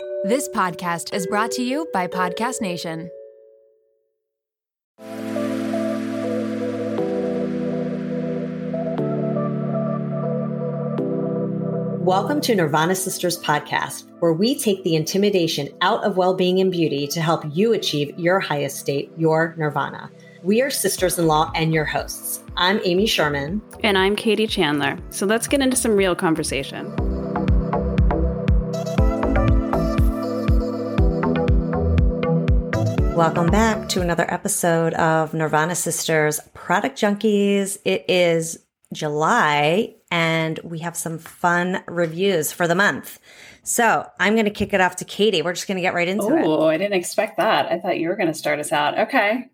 This podcast is brought to you by Podcast Nation. Welcome to Nirvana Sisters podcast, where we take the intimidation out of well being and beauty to help you achieve your highest state, your nirvana. We are sisters in law and your hosts. I'm Amy Sherman. And I'm Katie Chandler. So let's get into some real conversation. Welcome back to another episode of Nirvana Sisters Product Junkies. It is July and we have some fun reviews for the month. So I'm going to kick it off to Katie. We're just going to get right into Ooh, it. Oh, I didn't expect that. I thought you were going to start us out. Okay.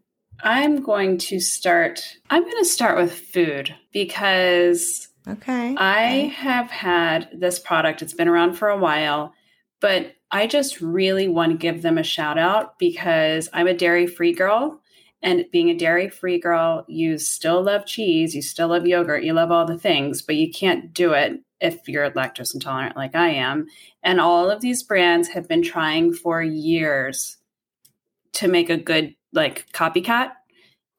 I'm going to start. I'm going to start with food because Okay. I have had this product. It's been around for a while, but I just really want to give them a shout out because I'm a dairy free girl. And being a dairy free girl, you still love cheese, you still love yogurt, you love all the things, but you can't do it if you're lactose intolerant like I am. And all of these brands have been trying for years to make a good like copycat.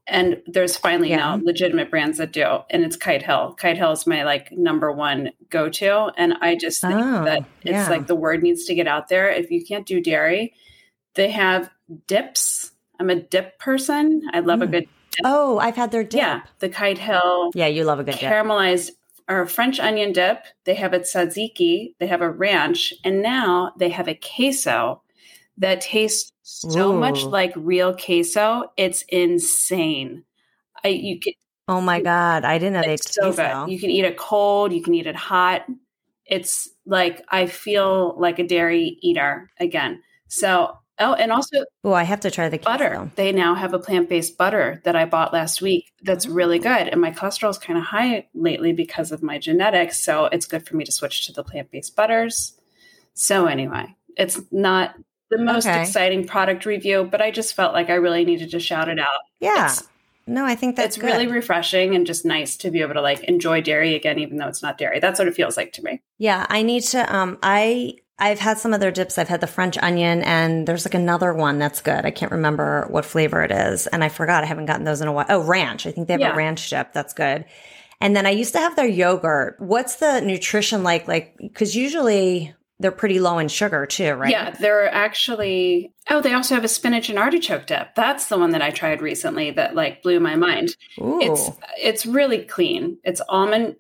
And there's finally Yeah. now legitimate brands that do. And it's Kite Hill. Kite Hill is my like number one go to. And I just think Oh, that it's yeah. like the word needs to get out there. If you can't do dairy, they have dips. I'm a dip person. I love a Mm. good Oh, I've had their dip. yeah. The Kite Hill Yeah, you love a good dip. caramelized or French onion dip. They have a tzatziki. They have a ranch, and now they have a queso that tastes so much like real queso. It's insane. I you can Oh my God. I didn't know they it's so queso. good. You can eat it cold. You can eat it hot. It's like I feel like a dairy eater again. So oh, and also Oh, I have to try the queso. butter. They now have a plant based butter that I bought last week that's really oh. good. And my cholesterol is kind of high lately because of my genetics. So it's good for me to switch to the plant based butters. So, anyway, it's not the most Okay. exciting product review, but I just felt like I really needed to shout it out. Yeah. It's, no, I think that's it's really refreshing and just nice to be able to like enjoy dairy again, even though it's not dairy. That's what it feels like to me. Yeah, I need to. Um, I I've had some other dips. I've had the French onion, and there's like another one that's good. I can't remember what flavor it is, and I forgot. I haven't gotten those in a while. Oh, ranch. I think they have Yeah. a ranch dip. That's good. And then I used to have their yogurt. What's the nutrition like? Like, because usually they're pretty low in sugar too, right? Yeah, they're actually. Oh, they also have a spinach and artichoke dip. That's the one that I tried recently that like blew my mind. Ooh. It's it's really clean. It's almond.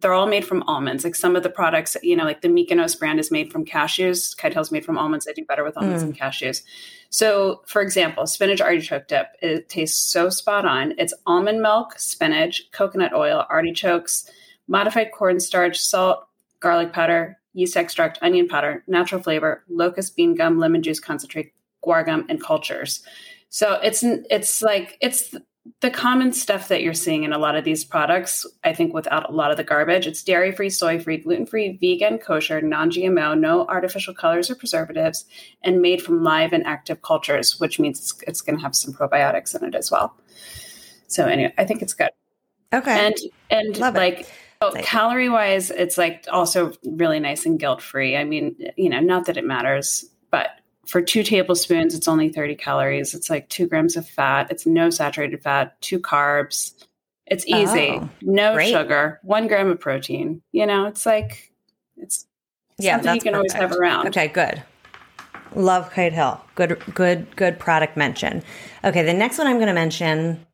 They're all made from almonds. Like some of the products, you know, like the Miyoko's brand is made from cashews. Kite made from almonds. I do better with almonds Mm. than cashews. So, for example, spinach artichoke dip. It tastes so spot on. It's almond milk, spinach, coconut oil, artichokes, modified cornstarch, salt, garlic powder, yeast extract, onion powder, natural flavor, locust bean gum, lemon juice concentrate, guar gum, and cultures. So it's it's like it's the common stuff that you're seeing in a lot of these products. I think without a lot of the garbage, it's dairy free, soy free, gluten free, vegan, kosher, non GMO, no artificial colors or preservatives, and made from live and active cultures, which means it's, it's going to have some probiotics in it as well. So anyway, I think it's good okay. and and Love it. Like- calorie wise it's like also really nice and guilt free i mean you know not that it matters but for two tablespoons it's only 30 calories it's like two grams of fat it's no saturated fat two carbs it's easy Oh, no great. sugar one gram of protein you know it's like it's yeah, something you can always have around Okay, good. Love Kite Hill. Good, good, good product mention. Okay, the next one I'm going to mention.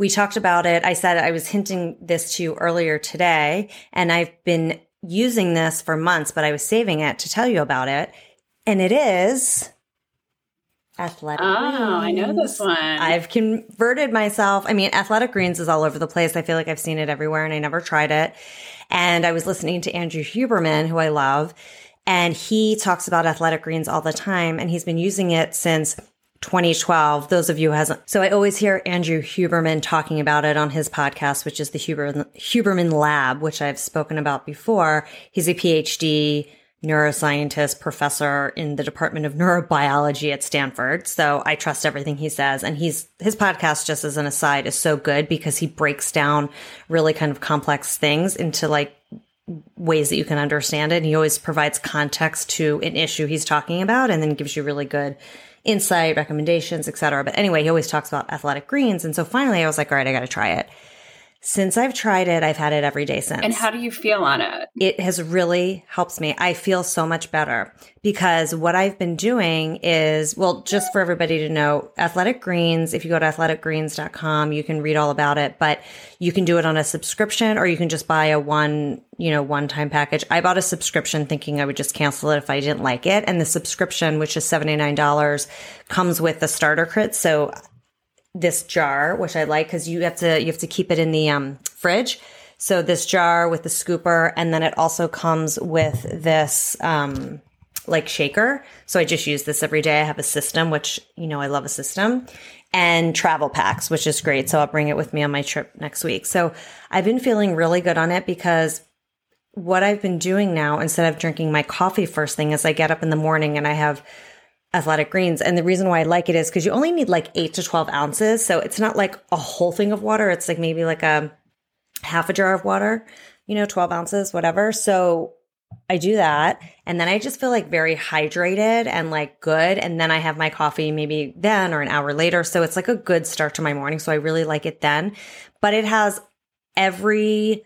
We talked about it. I said I was hinting this to you earlier today, and I've been using this for months, but I was saving it to tell you about it. And it is Athletic oh i know this one I've converted myself. I mean, Athletic Greens is all over the place. I feel like I've seen it everywhere and I never tried it. And I was listening to Andrew Huberman, who I love, and he talks about Athletic Greens all the time and he's been using it since 2012. Those of you who hasn't. So I always hear Andrew Huberman talking about it on his podcast, which is the Huber, Huberman Lab, which I've spoken about before. He's a PhD neuroscientist professor in the Department of Neurobiology at Stanford. So I trust everything he says. And he's, his podcast, just as an aside, is so good because he breaks down really kind of complex things into like ways that you can understand it. And he always provides context to an issue he's talking about and then gives you really good insight, recommendations, etc. But anyway, he always talks about athletic greens. And so finally I was like, all right, I got to try it. Since I've tried it, I've had it every day since. And how do you feel on it? It has really helped me. I feel so much better because what I've been doing is, well, just for everybody to know, Athletic Greens, if you go to athleticgreens.com, you can read all about it, but you can do it on a subscription or you can just buy a one, you know, one time package. I bought a subscription thinking I would just cancel it if I didn't like it. And the subscription, which is $79, comes with the starter kit. So this jar, which I like because you have to you have to keep it in the um, fridge. So this jar with the scooper, and then it also comes with this um, like shaker. So I just use this every day. I have a system, which you know I love a system, and travel packs, which is great. So I'll bring it with me on my trip next week. So I've been feeling really good on it because what I've been doing now, instead of drinking my coffee first thing, is I get up in the morning and I have athletic greens. And the reason why I like it is because you only need like eight to 12 ounces. So it's not like a whole thing of water. It's like maybe like a half a jar of water, you know, 12 ounces, whatever. So I do that. And then I just feel like very hydrated and like good. And then I have my coffee maybe then or an hour later. So it's like a good start to my morning. So I really like it then. But it has every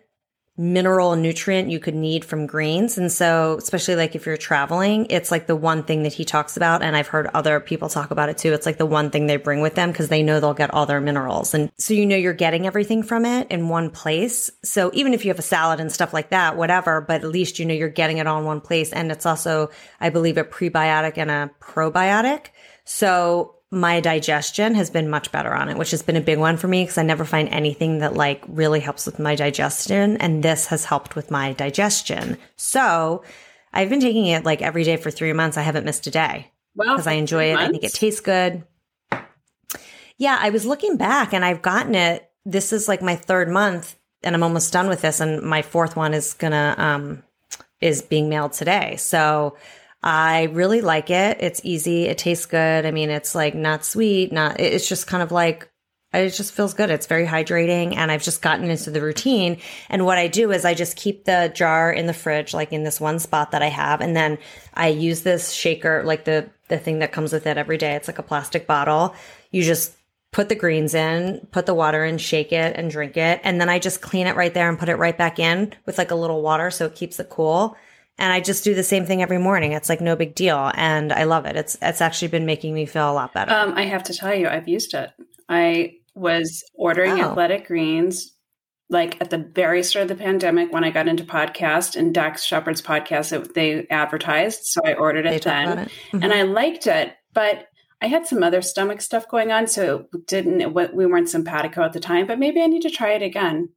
mineral nutrient you could need from greens. And so, especially like if you're traveling, it's like the one thing that he talks about. And I've heard other people talk about it too. It's like the one thing they bring with them because they know they'll get all their minerals. And so, you know, you're getting everything from it in one place. So even if you have a salad and stuff like that, whatever, but at least, you know, you're getting it all in one place. And it's also, I believe, a prebiotic and a probiotic. So my digestion has been much better on it, which has been a big one for me because I never find anything that like really helps with my digestion. And this has helped with my digestion. So I've been taking it like every day for three months. I haven't missed a day because I enjoy it. Months? I think it tastes good. Yeah, I was looking back and I've gotten it. This is like my third month and I'm almost done with this. And my fourth one is gonna, um, is being mailed today. So, I really like it. It's easy. It tastes good. I mean, it's like not sweet, not, it's just kind of like, it just feels good. It's very hydrating and I've just gotten into the routine. And what I do is I just keep the jar in the fridge, like in this one spot that I have. And then I use this shaker, like the, the thing that comes with it every day. It's like a plastic bottle. You just put the greens in, put the water in, shake it and drink it. And then I just clean it right there and put it right back in with like a little water so it keeps it cool. And I just do the same thing every morning. It's like no big deal. And I love it. It's it's actually been making me feel a lot better. Um, I have to tell you, I've used it. I was ordering oh. athletic greens like at the very start of the pandemic when I got into podcast and Dax Shepard's podcast, it, they advertised. So I ordered it then it. Mm-hmm. and I liked it, but I had some other stomach stuff going on. So it didn't, we weren't simpatico at the time, but maybe I need to try it again.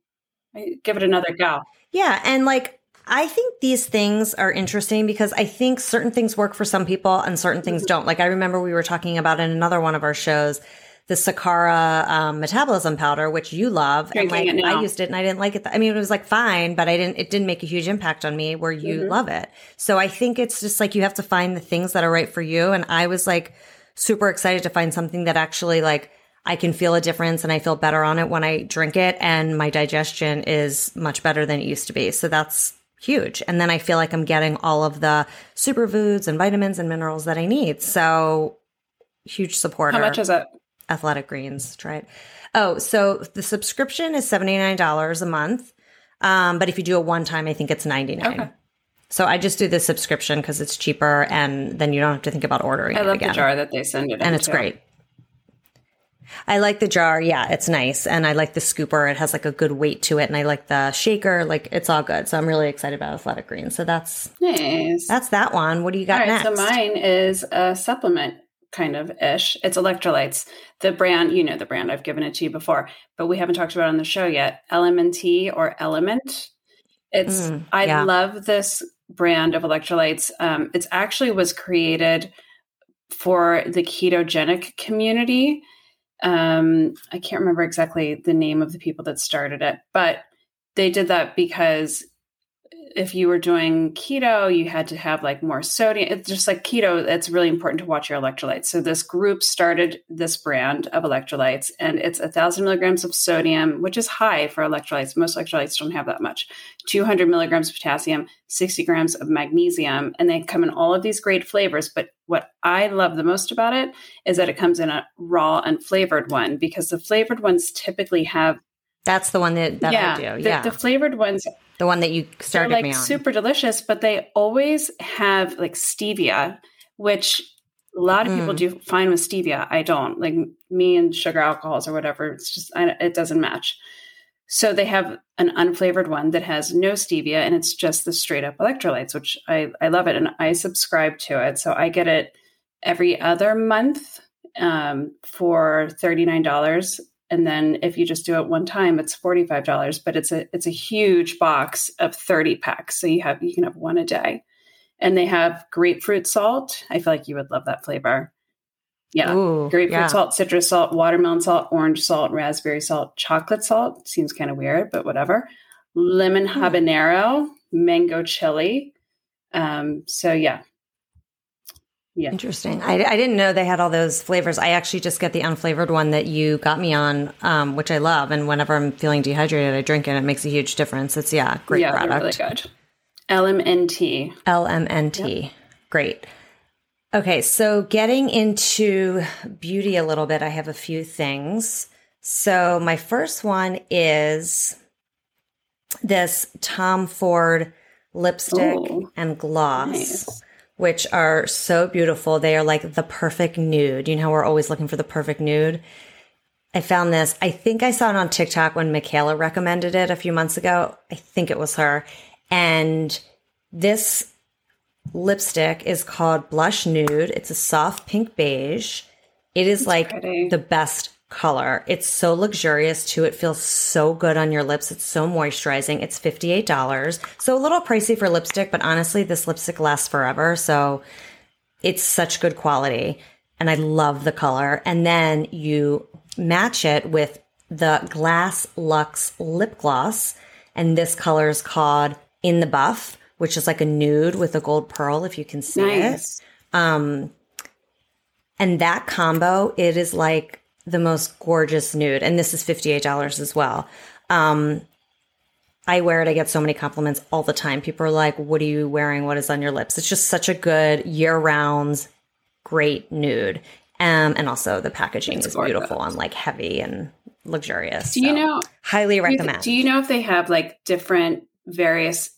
I give it another go. Yeah. And like, I think these things are interesting because I think certain things work for some people and certain things mm-hmm. don't. Like I remember we were talking about in another one of our shows, the Sakara um, metabolism powder, which you love, Drinking and like I used it and I didn't like it. Th- I mean, it was like fine, but I didn't. It didn't make a huge impact on me. Where you mm-hmm. love it, so I think it's just like you have to find the things that are right for you. And I was like super excited to find something that actually like I can feel a difference and I feel better on it when I drink it, and my digestion is much better than it used to be. So that's huge. And then I feel like I'm getting all of the superfoods and vitamins and minerals that I need. So huge supporter. How much is it? Athletic Greens. Try it. Oh, so the subscription is $79 a month. Um, but if you do it one time, I think it's 99 okay. So I just do the subscription because it's cheaper and then you don't have to think about ordering I love again. the jar that they send it And it's great. I like the jar. Yeah, it's nice. And I like the scooper. It has like a good weight to it. And I like the shaker. Like it's all good. So I'm really excited about Athletic Greens. So that's nice. That's that one. What do you got next? So mine is a supplement kind of ish. It's electrolytes. The brand, you know the brand. I've given it to you before, but we haven't talked about on the show yet. LMNT or Element. It's mm, I yeah. love this brand of electrolytes. Um, it's actually was created for the ketogenic community um, I can't remember exactly the name of the people that started it, but they did that because if you were doing keto, you had to have like more sodium. It's just like keto, it's really important to watch your electrolytes. So this group started this brand of electrolytes, and it's a thousand milligrams of sodium, which is high for electrolytes. Most electrolytes don't have that much. 200 milligrams of potassium, 60 grams of magnesium, and they come in all of these great flavors. But what I love the most about it is that it comes in a raw and flavored one because the flavored ones typically have that's the one that, that yeah, I do. The, Yeah. the flavored ones The one that you they're started like me on. super delicious, but they always have like stevia, which a lot of people Mm. do fine with stevia. I don't like me and sugar alcohols or whatever. It's just I, it doesn't match. So they have an unflavored one that has no stevia and it's just the straight up electrolytes, which I I love it and I subscribe to it. So I get it every other month um, for thirty nine dollars. And then if you just do it one time, it's forty five dollars. But it's a it's a huge box of thirty packs, so you have you can have one a day. And they have grapefruit salt. I feel like you would love that flavor. Yeah, Ooh, grapefruit yeah. salt, citrus salt, watermelon salt, orange salt, raspberry salt, chocolate salt. Seems kind of weird, but whatever. Lemon Hmm. habanero, mango chili. Um, so yeah, yeah. Interesting. I, I didn't know they had all those flavors. I actually just get the unflavored one that you got me on, um, which I love. And whenever I'm feeling dehydrated, I drink it. It makes a huge difference. It's yeah, great yeah, product. really good. LMNT. LMNT. Great. Okay, so getting into beauty a little bit, I have a few things. So my first one is this Tom Ford lipstick Ooh, and gloss. Nice. Which are so beautiful. They are like the perfect nude. You know, how we're always looking for the perfect nude. I found this. I think I saw it on TikTok when Michaela recommended it a few months ago. I think it was her. And this lipstick is called Blush Nude. It's a soft pink beige. It is like pretty. the best color. It's so luxurious too. It feels so good on your lips. It's so moisturizing. It's $58. So a little pricey for lipstick, but honestly, this lipstick lasts forever. So it's such good quality. And I love the color. And then you match it with the Gloss Luxe lip gloss. And this color is called In the Buff, which is like a nude with a gold pearl, if you can see it. Um, and that combo, it is like the most gorgeous nude. And this is $58 as well. Um, I wear it. I get so many compliments all the time. People are like, what are you wearing? What is on your lips? It's just such a good year round, great nude. Um, and also the packaging It's is beautiful gorgeous. and like heavy and luxurious. Do you So, know? Highly recommend. do you know if they have like different various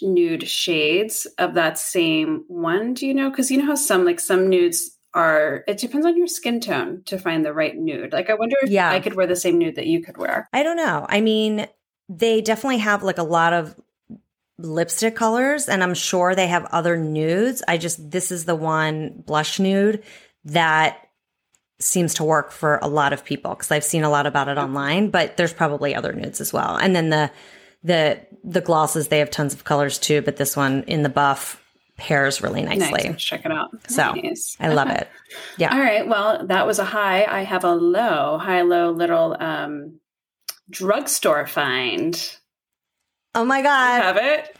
nude shades of that same one? Do you know? Because you know how some like some nudes are. It depends on your skin tone to find the right nude. Like I wonder if Yeah. I could wear the same nude that you could wear. I don't know. I mean, they definitely have like a lot of lipstick colors, and I'm sure they have other nudes. I just, this is the one blush nude that seems to work for a lot of people because I've seen a lot about it online, but there's probably other nudes as well. And then the, the, the glosses, they have tons of colors too, but this one in the buff pairs really nicely. Nice. Check it out. So, Nice. I love it. Yeah. All right. Well, that was a high. I have a low, high, low, little um, drugstore find. Oh my I God. have it.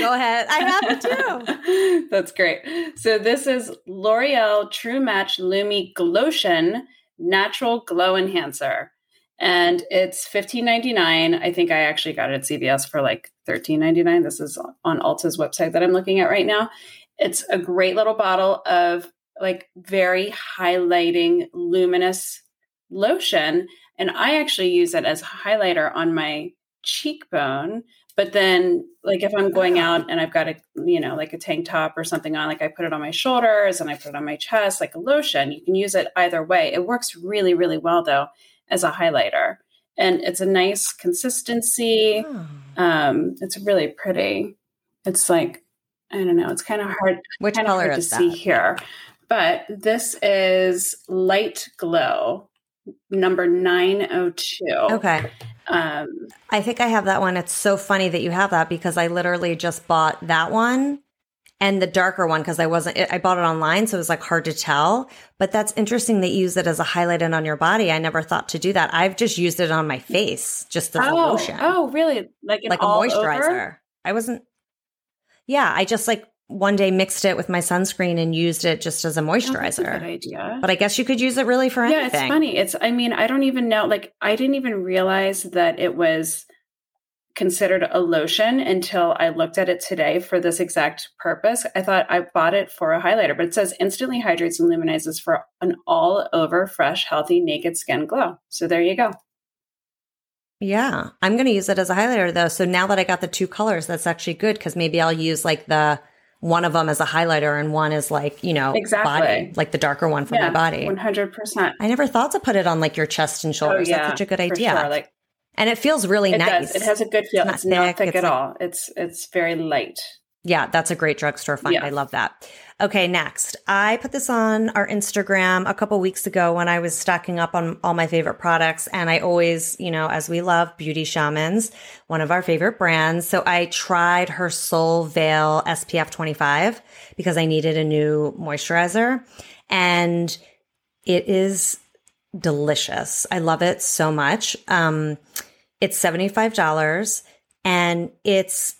Go ahead. I have it too. That's great. So this is L'Oreal True Match Lumi Glotion Natural Glow Enhancer. And it's fifteen ninety nine. I think I actually got it at CVS for like thirteen ninety nine. This is on Ulta's website that I'm looking at right now. It's a great little bottle of like very highlighting luminous lotion. And I actually use it as a highlighter on my cheekbone. But then, like, if I'm going ah. out and I've got a, you know, like a tank top or something on, like I put it on my shoulders and I put it on my chest, like a lotion. You can use it either way. It works really, really well, though, as a highlighter. And it's a nice consistency. Oh. Um, it's really pretty. It's like, I don't know, it's kind of hard, Which kind of color hard to is see here. But this is Light Glow, number 902. Okay. Um, I think I have that one. It's so funny that you have that because I literally just bought that one and the darker one because I wasn't, I bought it online. So it was like hard to tell. But that's interesting that you use it as a highlight and on your body. I never thought to do that. I've just used it on my face, just as a oh, lotion, oh, really? Like, like a moisturizer. Over? I wasn't. Yeah, I just like one day mixed it with my sunscreen and used it just as a Oh, that's a moisturizer. good idea. but I guess you could use it really for yeah, anything. Yeah, it's funny. It's I mean, I don't even know like I didn't even realize that it was considered a lotion until I looked at it today for this exact purpose. I thought I bought it for a highlighter, but it says instantly hydrates and luminizes for an all over fresh, healthy, naked skin glow. So there you go. Yeah, I'm going to use it as a highlighter though. So now that I got the two colors, that's actually good because maybe I'll use like the one of them as a highlighter and one is like, you know, Exactly. body, like the darker one for my body. One hundred percent. I never thought to put it on like your chest and Oh shoulders. yeah. That's such a good idea. sure. Like and it feels really it nice. does. It has a good feel. It's It's not not, thick, thick, it's at like- all. It's it's very light. Yeah, that's a great drugstore find. Yeah. I love that. Okay, next. I put this on our Instagram a couple weeks ago when I was stocking up on all my favorite products. And I always, you know, as we love Beauty Shamans, one of our favorite brands. So I tried her Sol Veil SPF 25 because I needed a new moisturizer. And it is delicious. I love it so much. Um, it's $75 and it's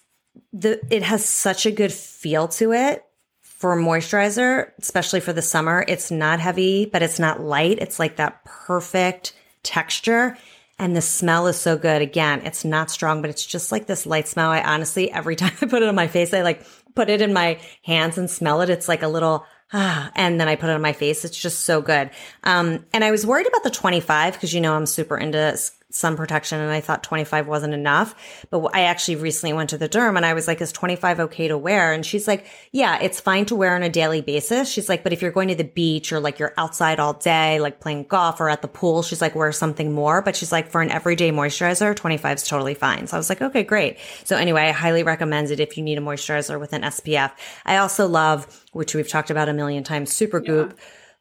the it has such a good feel to it for moisturizer, especially for the summer. It's not heavy, but it's not light. It's like that perfect texture. And the smell is so good. Again, it's not strong, but it's just like this light smell. I honestly, every time I put it on my face, I like put it in my hands and smell it. It's like a little, ah, and then I put it on my face. It's just so good. Um, and I was worried about the 25 because, you know, I'm super into sun protection and I thought 25 wasn't enough. But I actually recently went to the derm and I was like, is 25 okay to wear? And she's like, yeah, it's fine to wear on a daily basis. She's like, but if you're going to the beach or like you're outside all day, like playing golf or at the pool, she's like, wear something more. But she's like, for an everyday moisturizer, 25 is totally fine. So I was like, okay, great. So anyway, I highly recommend it if you need a moisturizer with an SPF. I also love, which we've talked about a million times, Supergoop.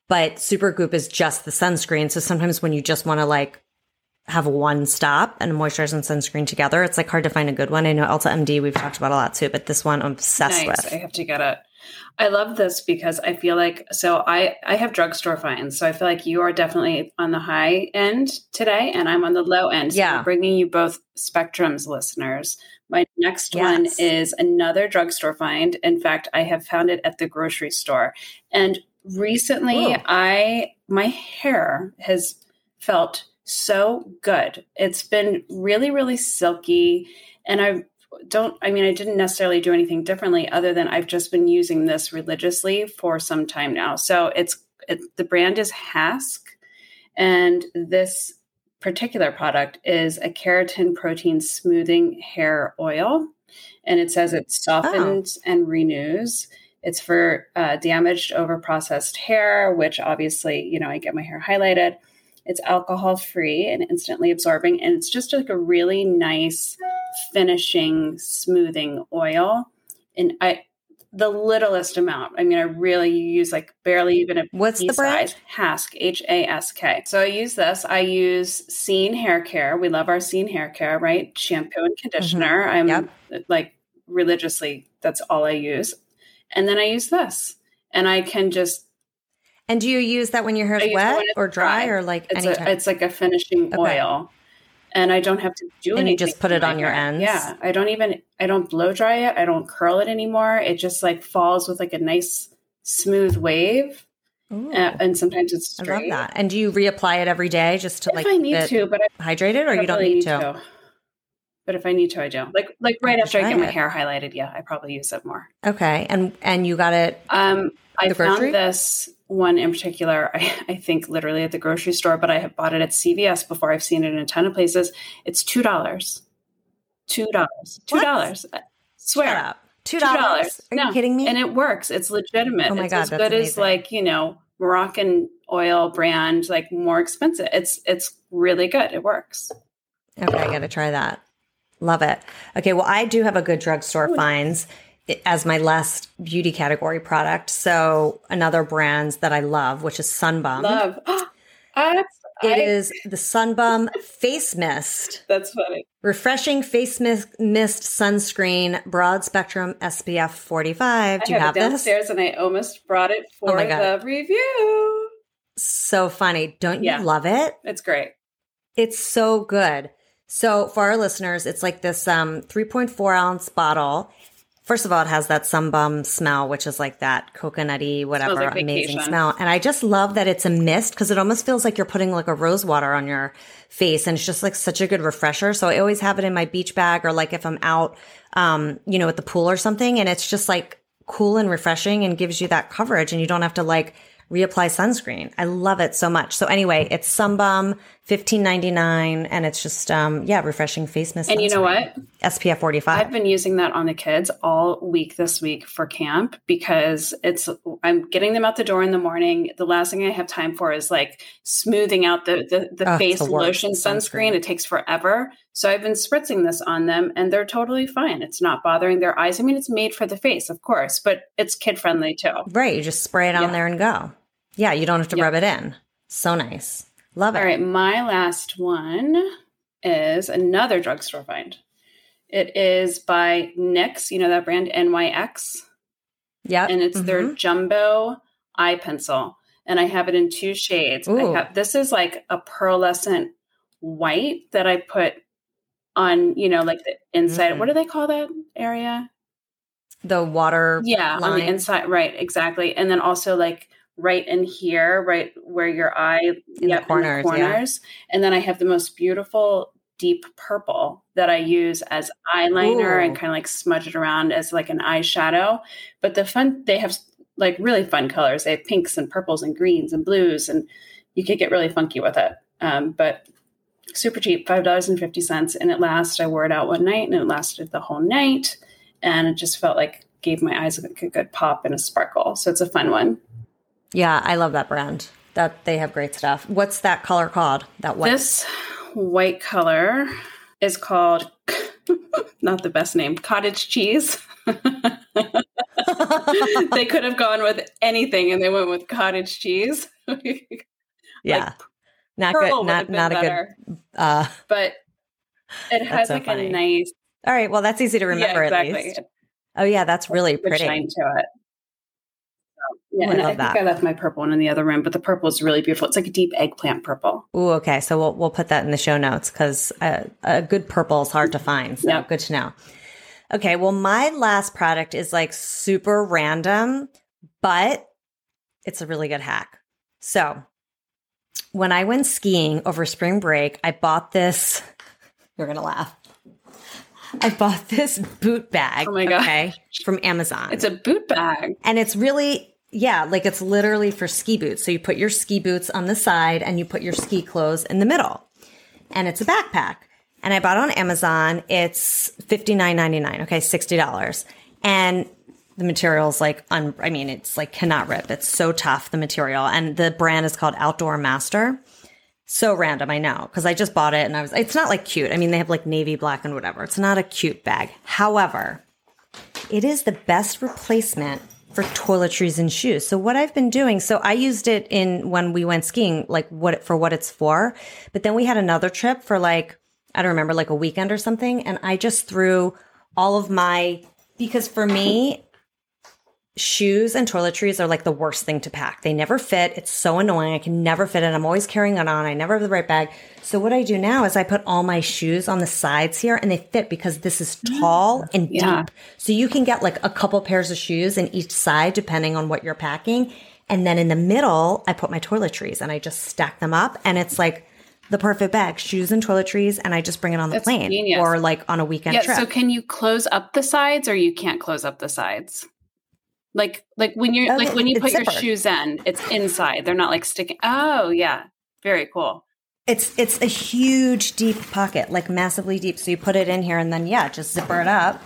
But Supergoop is just the sunscreen. So sometimes when you just want to like have one stop and moisturizer and sunscreen together. It's like hard to find a good one. I know Elta MD we've talked about a lot too, but this one I'm obsessed nice. with. I have to get it. I love this because I feel like so I I have drugstore finds, so I feel like you are definitely on the high end today, and I'm on the low end. So Yeah. bringing you both spectrums, listeners. My next one is another drugstore find. In fact, I have found it at the grocery store, and recently Ooh. I my hair has felt so good. It's been really really silky, and I don't i mean i didn't necessarily do anything differently other than i've just been using this religiously for some time now. So it's it, the brand is hask and this particular product is a keratin protein smoothing hair oil and it says it softens and renews. It's for uh, damaged over processed hair which obviously you know i get my hair highlighted it's alcohol free and instantly absorbing and it's just like a really nice finishing smoothing oil. And i the littlest amount i mean i really use like barely even a What's the brand? size. hask h-a-s-k so i use this. I use Seen hair care. We love our Seen hair care right? Shampoo and mm-hmm. conditioner. I'm Yep. like religiously that's all i use. And then i use this. And i can just And do you use that when your hair is wet or dry, dry. or like it's anytime? a, it's like a finishing Okay. oil and i don't have to do anything. And you just put it on your hair. ends? yeah i don't even i don't blow dry it i don't curl it anymore it just like falls with like a nice smooth wave uh, and sometimes it's I straight love that. And do you reapply it every day just to if like i need to but i hydrated, or you don't probably need to? but if i need to i do like like right after i get my hair highlighted yeah i probably use it more Okay, and and you got it. Um, I The found this one in particular, I, I think literally at the grocery store, but I have bought it at CVS before. I've seen it in a ton of places. It's $2. $2. $2. I swear. Shut up. Two $2. Are No. you kidding me? And it works. It's legitimate. Oh my it's God, as good as like, you know, Moroccan oil brand, like more expensive. It's it's really good. It works. Okay, I got to try that. Love it. Okay, well, I do have a good drugstore finds i- as my last beauty category product. So another brand that I love, which is Sunbum. Love. I, It I- is the Sunbum Face Mist, That's funny. refreshing face mist, mist sunscreen, broad spectrum SPF 45. Do I you have, have it this? downstairs and I almost brought it Oh for God. the review. So funny. Don't you love it? It's great. It's so good. So for our listeners, it's like this um 3.4 ounce bottle. First of all, it has that sunbum smell, which is like that coconutty, whatever, like amazing smell. And I just love that it's a mist because it almost feels like you're putting like a rose water on your face. And it's just like such a good refresher. So I always have it in my beach bag or like if I'm out, um, you know, at the pool or something. And it's just like cool and refreshing and gives you that coverage and you don't have to like reapply sunscreen. I love it so much. So anyway, it's Sunbum, fifteen ninety nine, and it's just um yeah, refreshing face mist. And you know what? SPF forty five. I've been using that on the kids all week this week for camp because it's I'm getting them out the door in the morning. The last thing I have time for is like smoothing out the the, the Ugh, face the lotion sunscreen. sunscreen. It takes forever. So I've been spritzing this on them and they're totally fine. It's not bothering their eyes. I mean, it's made for the face, of course, but it's kid friendly too. Right, you just spray it on Yeah. there and go. Yeah, you don't have to Yeah. rub it in. So nice. Love it. All right, my last one is another drugstore find. It is by NYX, you know that brand NYX, Yep. and it's their Mhm. jumbo eye pencil. And I have it in two shades. I have this is like a pearlescent white that I put on, you know, like the inside. Mm. What do they call that area? the water. Yeah, on the inside, right? Exactly. And then also like right in here, right where your eye, in the yep, corners, yeah. corners. And then I have the most beautiful deep purple that I use as eyeliner and kind of like smudge it around as like an eyeshadow. But the fun, they have like really fun colors. They have pinks and purples and greens and blues, and you could get really funky with it. Um, but super cheap, five dollars and fifty cents, and it lasts. I wore it out one night, and it lasted the whole night, and it just felt like gave my eyes like a good pop and a sparkle. So it's a fun one. Yeah, I love that brand. That they have great stuff. What's that color called? That white. This white color is called not the best name, cottage cheese. they could have gone with anything and they went with cottage cheese. yeah. not good. Not not a better. good. Uh, But it has so like funny. a nice all right. Well, that's easy to remember yeah, at least. Oh yeah, that's really pretty. shine to it. Yeah, I I, think that. I left my purple one in the other room, but the purple is really beautiful. It's like a deep eggplant purple. Ooh, okay. So we'll we'll put that in the show notes because uh, a good purple is hard to find. So Yep. good to know. Okay. Well, my last product is like super random, but it's a really good hack. So when I went skiing over spring break, I bought this. You're gonna laugh. I bought this boot bag. Oh my gosh. Okay, from Amazon. It's a boot bag. And it's really, yeah, like it's literally for ski boots. So you put your ski boots on the side and you put your ski clothes in the middle. And it's a backpack. And I bought on Amazon. It's fifty nine ninety nine. Okay, sixty dollars. And the material's like un- I mean, it's like cannot rip. It's so tough, the material. And the brand is called Outdoor Master. So random, I know, because I just bought it and I was it's not like cute. I mean, they have like navy black and whatever. It's not a cute bag. However, it is the best replacement for toiletries and shoes. So what I've been doing, so I used it in when we went skiing, like what for what it's for. But then we had another trip for like I don't remember, like a weekend or something, and I just threw all of my because for me, shoes and toiletries are like the worst thing to pack. They never fit. It's so annoying. I can never fit it. I'm always carrying it on. I never have the right bag. So what I do now is I put all my shoes on the sides here and they fit because this is mm. tall and Yeah. deep. So you can get like a couple pairs of shoes in each side depending on what you're packing. And then in the middle, I put my toiletries and I just stack them up and it's like the perfect bag, shoes and toiletries, and I just bring it on the That's plane genius. or like on a weekend Yeah. trip. So can you close up the sides or you can't close up the sides? Like like when you're Oh, like when you put your shoes in, it's inside. They're not like sticking. Oh yeah. Very cool. It's it's a huge deep pocket, like massively deep. So you put it in here and then yeah, just zipper it up.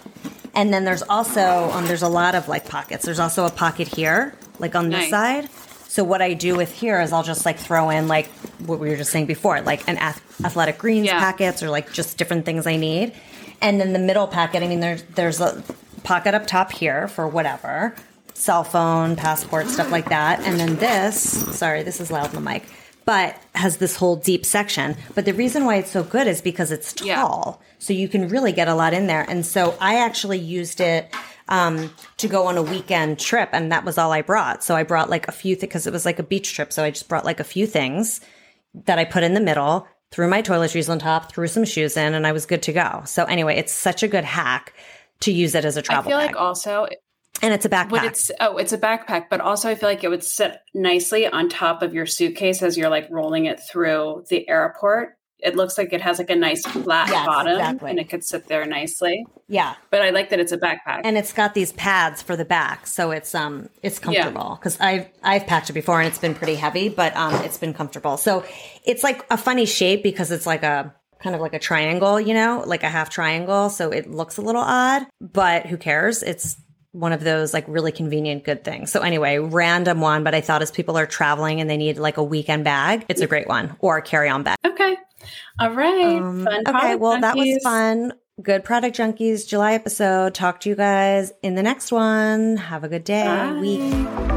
And then there's also um there's a lot of like pockets. There's also a pocket here, like on this side. So what I do with here is I'll just like throw in like what we were just saying before, like an ath- athletic greens Yeah. packets or like just different things I need. And then the middle packet, I mean there's there's a pocket up top here for whatever. Cell phone, passport, stuff like that. And then this, sorry, this is loud in the mic, but has this whole deep section. But the reason why it's so good is because it's Yeah. tall. So you can really get a lot in there. And so I actually used it um, to go on a weekend trip, and that was all I brought. So I brought like a few things because it was like a beach trip. So I just brought like a few things that I put in the middle. threw my toiletries on top, threw some shoes in, and I was good to go. So anyway, it's such a good hack to use it as a travel I feel bag. like also and it's a backpack. Would it's oh, it's a backpack, but also I feel like it would sit nicely on top of your suitcase as you're like rolling it through the airport. It looks like it has like a nice flat Yes, bottom exactly. and it could sit there nicely. yeah. But I like that it's a backpack. and it's got these pads for the back so it's um it's comfortable because i've i've packed it before and it's been pretty heavy but um it's been comfortable so it's like a funny shape because it's like a kind of like a triangle you know like a half triangle so it looks a little odd but who cares it's one of those like really convenient good things so anyway random one but i thought as people are traveling and they need like a weekend bag it's a great one or a carry-on bag okay. All right. um, Fun okay, well, that was fun. Good Product Junkies July episode. Talk to you guys in the next one. Have a good day, Bye. week.